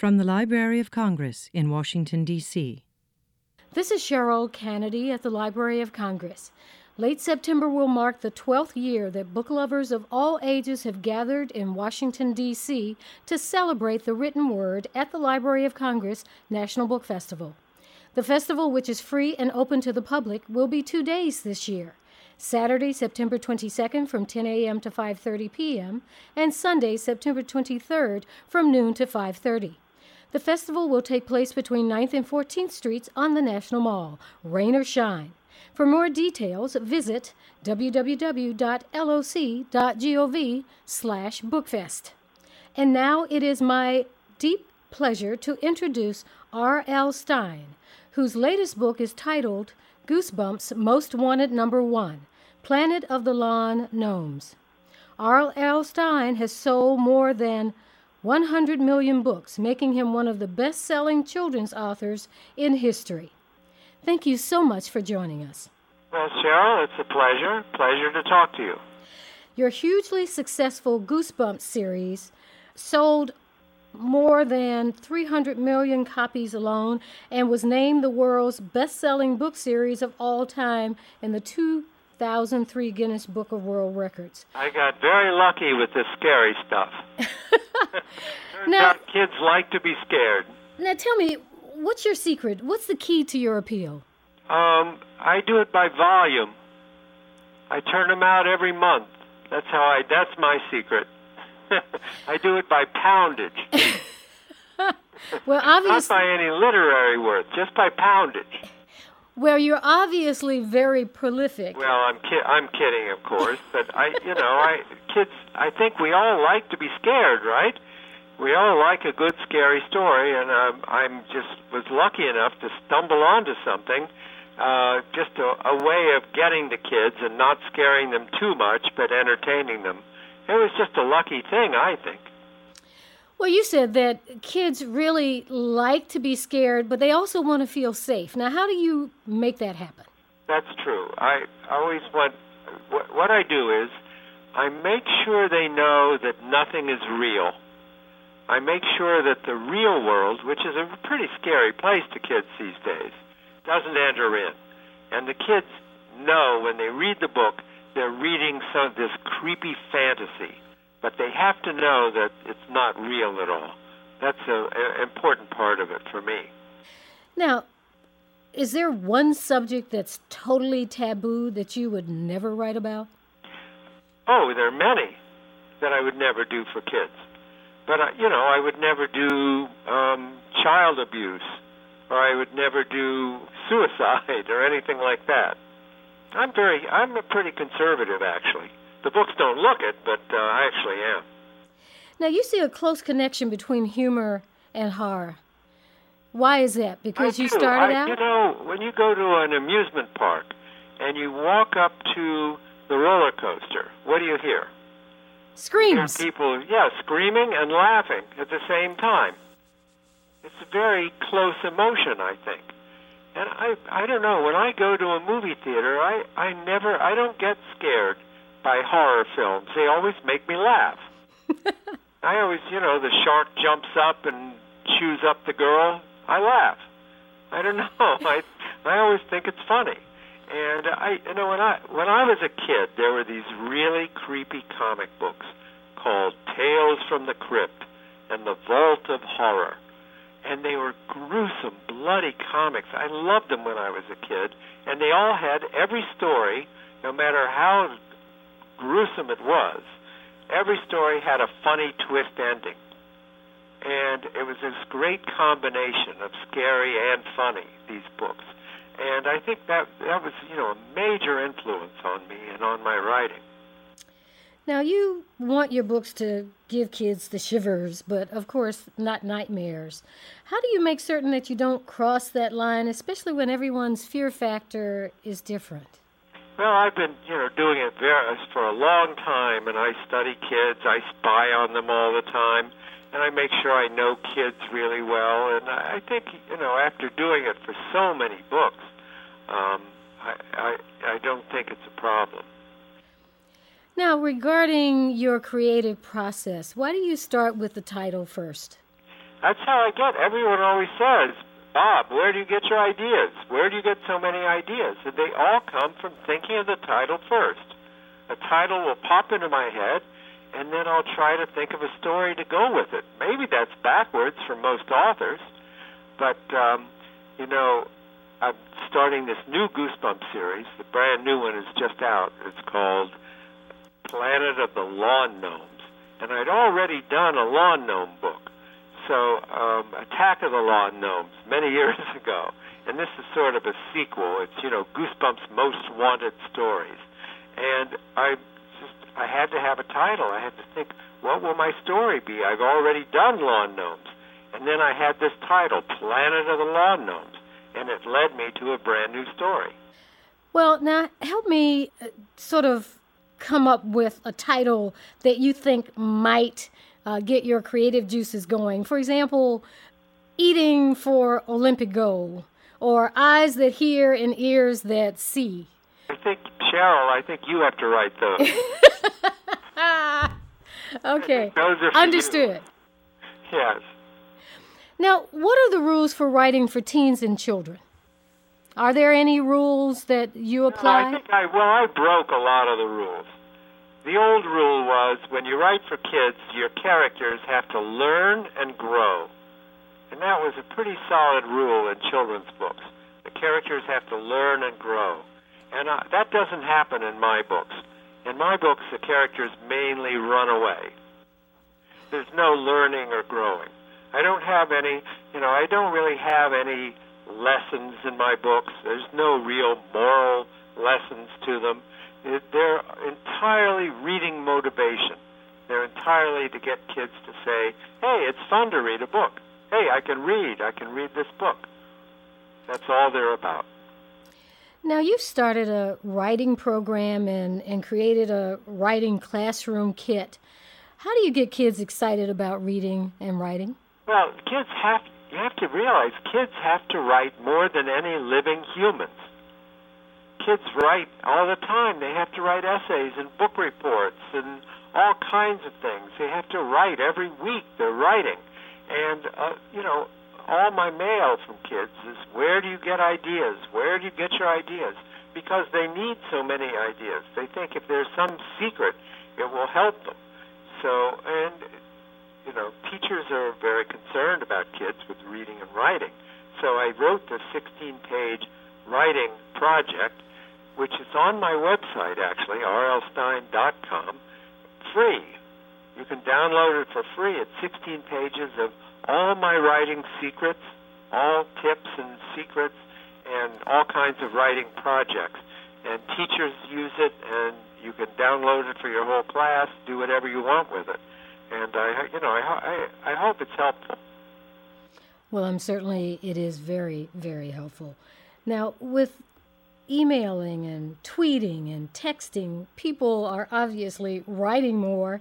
From the Library of Congress in Washington, D.C. This is Cheryl Kennedy at the Library of Congress. Late September will mark the 12th year that book lovers of all ages have gathered in Washington, D.C. to celebrate the written word at the Library of Congress National Book Festival. The festival, which is free and open to the public, will be two days this year. Saturday, September 22nd from 10 a.m. to 5:30 p.m. and Sunday, September 23rd from noon to 5:30. The festival will take place between 9th and 14th Streets on the National Mall, rain or shine. For more details, visit www.loc.gov slash bookfest. And now it is my deep pleasure to introduce R.L. Stine, whose latest book is titled Goosebumps Most Wanted Number 1: Planet of the Lawn Gnomes. R.L. Stine has sold more than 100 million books, making him one of the best selling children's authors in history. Thank you so much for joining us. Well, Cheryl, it's a pleasure. Pleasure to talk to you. Your hugely successful Goosebumps series sold more than 300 million copies alone and was named the world's best selling book series of all time in the 2003 Guinness Book of World Records. I got very lucky with this scary stuff. Turns Now- out kids like to be scared. Now tell me, what's your secret? What's the key to your appeal? Um, I do it by volume. I turn them out every month. That's how I. That's my secret. I do it by poundage, Well, obviously, not by any literary worth, just by poundage. Well, you're obviously very prolific. Well, I'm ki- I'm kidding, of course, but I, you know, I kids. I think we all like to be scared, right? We all like a good scary story, and um, I'm just was lucky enough to stumble onto something, uh, just a, a way of getting the kids and not scaring them too much, but entertaining them. It was just a lucky thing, I think. Well, you said that kids really like to be scared, but they also want to feel safe. Now, how do you make that happen? That's true. I always want. What, what I do is, I make sure they know that nothing is real. I make sure that the real world, which is a pretty scary place to kids these days, doesn't enter in. And the kids know when they read the book, they're reading some of this creepy fantasy, but they have to know that it's not real at all. That's an important part of it for me. Now, is there one subject that's totally taboo that you would never write about? Oh, there are many that I would never do for kids. But, I, you know, I would never do um, child abuse, or I would never do suicide or anything like that. I'm very, I'm a pretty conservative, actually. The books don't look it, but uh, I actually am. Now, you see a close connection between humor and horror. Why is that? Because I you do. started I, out? You know, when you go to an amusement park and you walk up to the roller coaster, what do you hear? Screams. There are people, yeah, screaming and laughing at the same time. It's a very close emotion, I think. And I, I don't know. When I go to a movie theater, I, I never, I don't get scared by horror films. They always make me laugh. I always, you know, the shark jumps up and chews up the girl. I laugh. I don't know. I, I always think it's funny. And I, you know, when I when I was a kid, there were these really creepy comic books called Tales from the Crypt and The Vault of Horror, and they were gruesome, bloody comics. I loved them when I was a kid, and they all had every story, no matter how gruesome it was. Every story had a funny twist ending, and it was this great combination of scary and funny. These books. And I think that that was, you know, a major influence on me and on my writing. Now, you want your books to give kids the shivers, but of course, not nightmares. How do you make certain that you don't cross that line, especially when everyone's fear factor is different? Well, I've been, you know, doing it for a long time, and I study kids. I spy on them all the time, and I make sure I know kids really well. And I I think, you know, after doing it for so many books, um, I, I I don't think it's a problem. Now, regarding your creative process, why do you start with the title first? That's how I get. Everyone always says, Bob, where do you get your ideas? Where do you get so many ideas? And they all come from thinking of the title first. A title will pop into my head, and then I'll try to think of a story to go with it. Maybe that's backwards for most authors, but um, you know, I'm starting this new Goosebump series. The brand new one is just out. It's called Planet of the Lawn Gnomes, and I'd already done a lawn gnome book. So, um, Attack of the Lawn Gnomes, many years ago, and this is sort of a sequel. It's you know Goosebumps' most wanted stories, and I just I had to have a title. I had to think, what will my story be? I've already done lawn gnomes, and then I had this title, Planet of the Lawn Gnomes, and it led me to a brand new story. Well, now help me uh, sort of come up with a title that you think might uh, get your creative juices going. For example, eating for Olympic gold, or eyes that hear and ears that see. I think Cheryl, I think you have to write those. okay. Those are Understood. You. Yes. Now, what are the rules for writing for teens and children? Are there any rules that you apply? No, I think I well, I broke a lot of the rules. The old rule was when you write for kids, your characters have to learn and grow. And that was a pretty solid rule in children's books. The characters have to learn and grow. And uh, that doesn't happen in my books. In my books, the characters mainly run away. There's no learning or growing. I don't have any, you know, I don't really have any lessons in my books. There's no real moral lessons to them. They're entirely reading motivation. They're entirely to get kids to say, hey, it's fun to read a book. Hey, I can read. I can read this book. That's all they're about. Now, you've started a writing program and, and created a writing classroom kit. How do you get kids excited about reading and writing? Well, kids have you have to realize kids have to write more than any living humans. Kids write all the time. They have to write essays and book reports and all kinds of things. They have to write every week. They're writing, and uh, you know, all my mail from kids is where do you get ideas? Where do you get your ideas? Because they need so many ideas. They think if there's some secret, it will help them. So, and you know, teachers are very concerned about kids with reading and writing. So I wrote the 16-page writing project, which is on my website actually, rlstine.com, free. You can download it for free. It's 16 pages of all my writing secrets, all tips and secrets, and all kinds of writing projects. And teachers use it, and you can download it for your whole class, do whatever you want with it. And I, you know, I, I, I hope it's helpful. Well, I'm certainly it is very, very helpful. Now, with emailing and tweeting and texting, people are obviously writing more,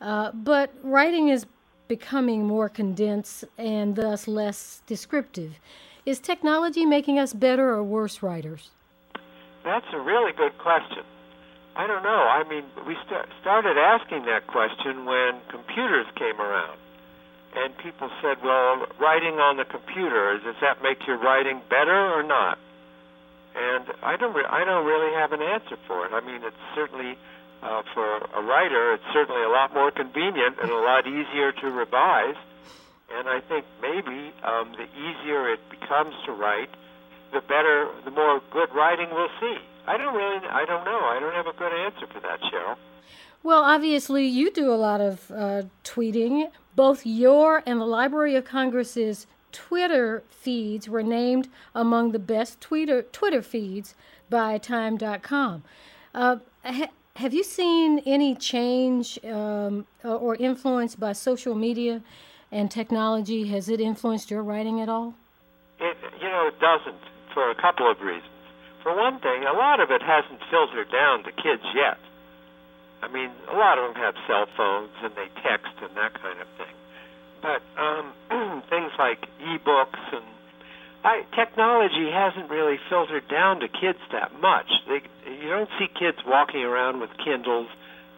uh, but writing is becoming more condensed and thus less descriptive. Is technology making us better or worse writers? That's a really good question. I don't know. I mean, we st- started asking that question when computers came around. And people said, well, writing on the computer, does that make your writing better or not? And I don't, re- I don't really have an answer for it. I mean, it's certainly uh, for a writer, it's certainly a lot more convenient and a lot easier to revise. And I think maybe um, the easier it becomes to write, the better, the more good writing we'll see. I don't really, I don't know. I don't have a good answer for that, Cheryl. Well, obviously, you do a lot of uh, tweeting. Both your and the Library of Congress's Twitter feeds were named among the best Twitter Twitter feeds by Time.com. Uh, ha- have you seen any change um, or influence by social media and technology? Has it influenced your writing at all? It, you know, it doesn't for a couple of reasons. For one thing, a lot of it hasn't filtered down to kids yet. I mean, a lot of them have cell phones and they text and that kind of thing. But um, things like e-books and I, technology hasn't really filtered down to kids that much. They, you don't see kids walking around with Kindles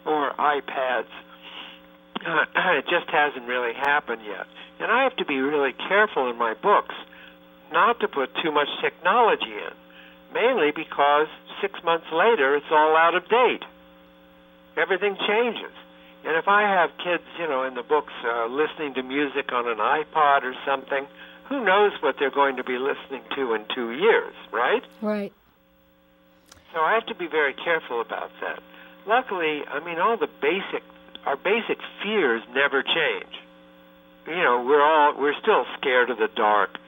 or iPads. Uh, it just hasn't really happened yet. And I have to be really careful in my books not to put too much technology in, mainly because six months later it's all out of date. Everything changes. And if I have kids, you know, in the books uh, listening to music on an iPod or something, who knows what they're going to be listening to in two years, right? Right. So I have to be very careful about that. Luckily, I mean, all the basic, our basic fears never change. You know, we're all, we're still scared of the dark,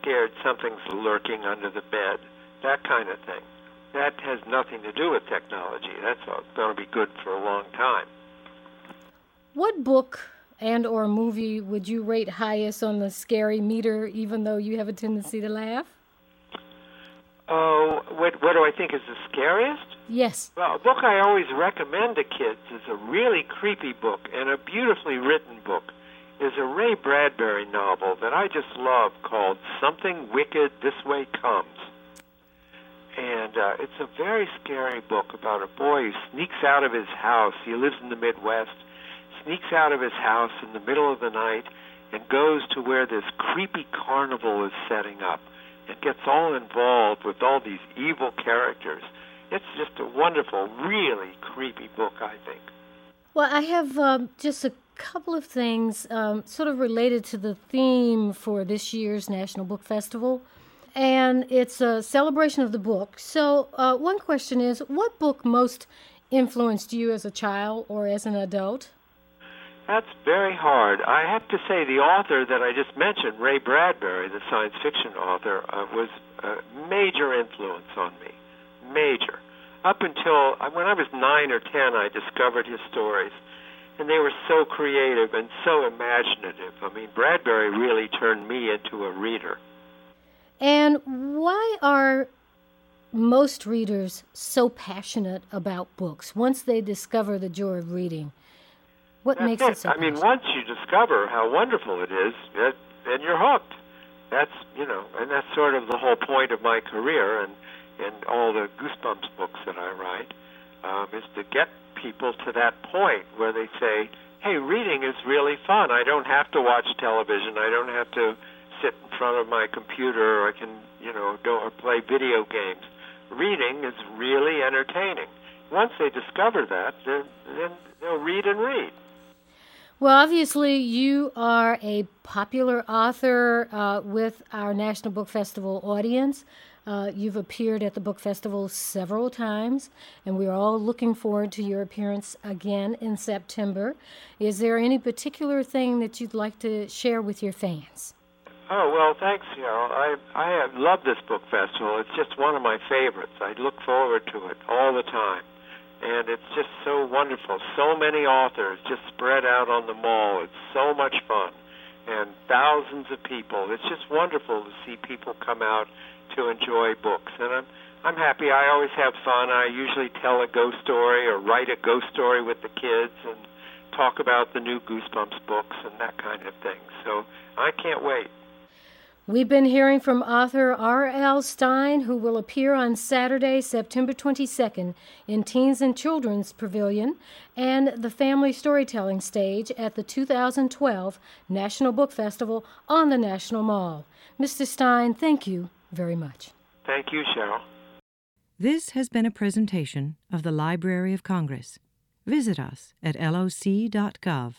scared something's lurking under the bed, that kind of thing. That has nothing to do with technology. That's going to be good for a long time. What book and or movie would you rate highest on the scary meter even though you have a tendency to laugh? Oh, what what do I think is the scariest? Yes. Well, a book I always recommend to kids is a really creepy book and a beautifully written book is a Ray Bradbury novel that I just love called Something Wicked This Way Comes. And uh, it's a very scary book about a boy who sneaks out of his house. He lives in the Midwest sneaks out of his house in the middle of the night and goes to where this creepy carnival is setting up and gets all involved with all these evil characters. It's just a wonderful, really creepy book, I think. Well, I have um, just a couple of things um, sort of related to the theme for this year's National Book Festival. And it's a celebration of the book. So, uh, one question is what book most influenced you as a child or as an adult? That's very hard. I have to say, the author that I just mentioned, Ray Bradbury, the science fiction author, uh, was a major influence on me. Major. Up until uh, when I was nine or ten, I discovered his stories, and they were so creative and so imaginative. I mean, Bradbury really turned me into a reader. And why are most readers so passionate about books once they discover the joy of reading? What That's makes it. so? I mean, once you discover how wonderful it is, it, then you're hooked. That's you know, and that's sort of the whole point of my career and and all the Goosebumps books that I write um, is to get people to that point where they say, "Hey, reading is really fun. I don't have to watch television. I don't have to sit in front of my computer. Or I can, you know, go or play video games. Reading is really entertaining." Once they discover that, then, then they'll read and read. Well, obviously, you are a popular author uh, with our National Book Festival audience. Uh, you've appeared at the book festival several times, and we're all looking forward to your appearance again in September. Is there any particular thing that you'd like to share with your fans? Oh well, thanks, Cheryl. I I love this book festival. It's just one of my favorites. I look forward to it all the time and it's just so wonderful. So many authors just spread out on the mall. It's so much fun, and thousands of people. It's just wonderful to see people come out to enjoy books, and I'm I'm happy. I always have fun. I usually tell a ghost story or write a ghost story with the kids and talk about the new Goosebumps books and that kind of thing. So I can't wait. We've been hearing from author R.L. Stine, who will appear on Saturday, September 22nd in Teens and Children's Pavilion and the Family Storytelling Stage at the 2012 National Book Festival on the National Mall. Mr. Stine, thank you very much. Thank you, Cheryl. This has been a presentation of the Library of Congress. Visit us at loc.gov.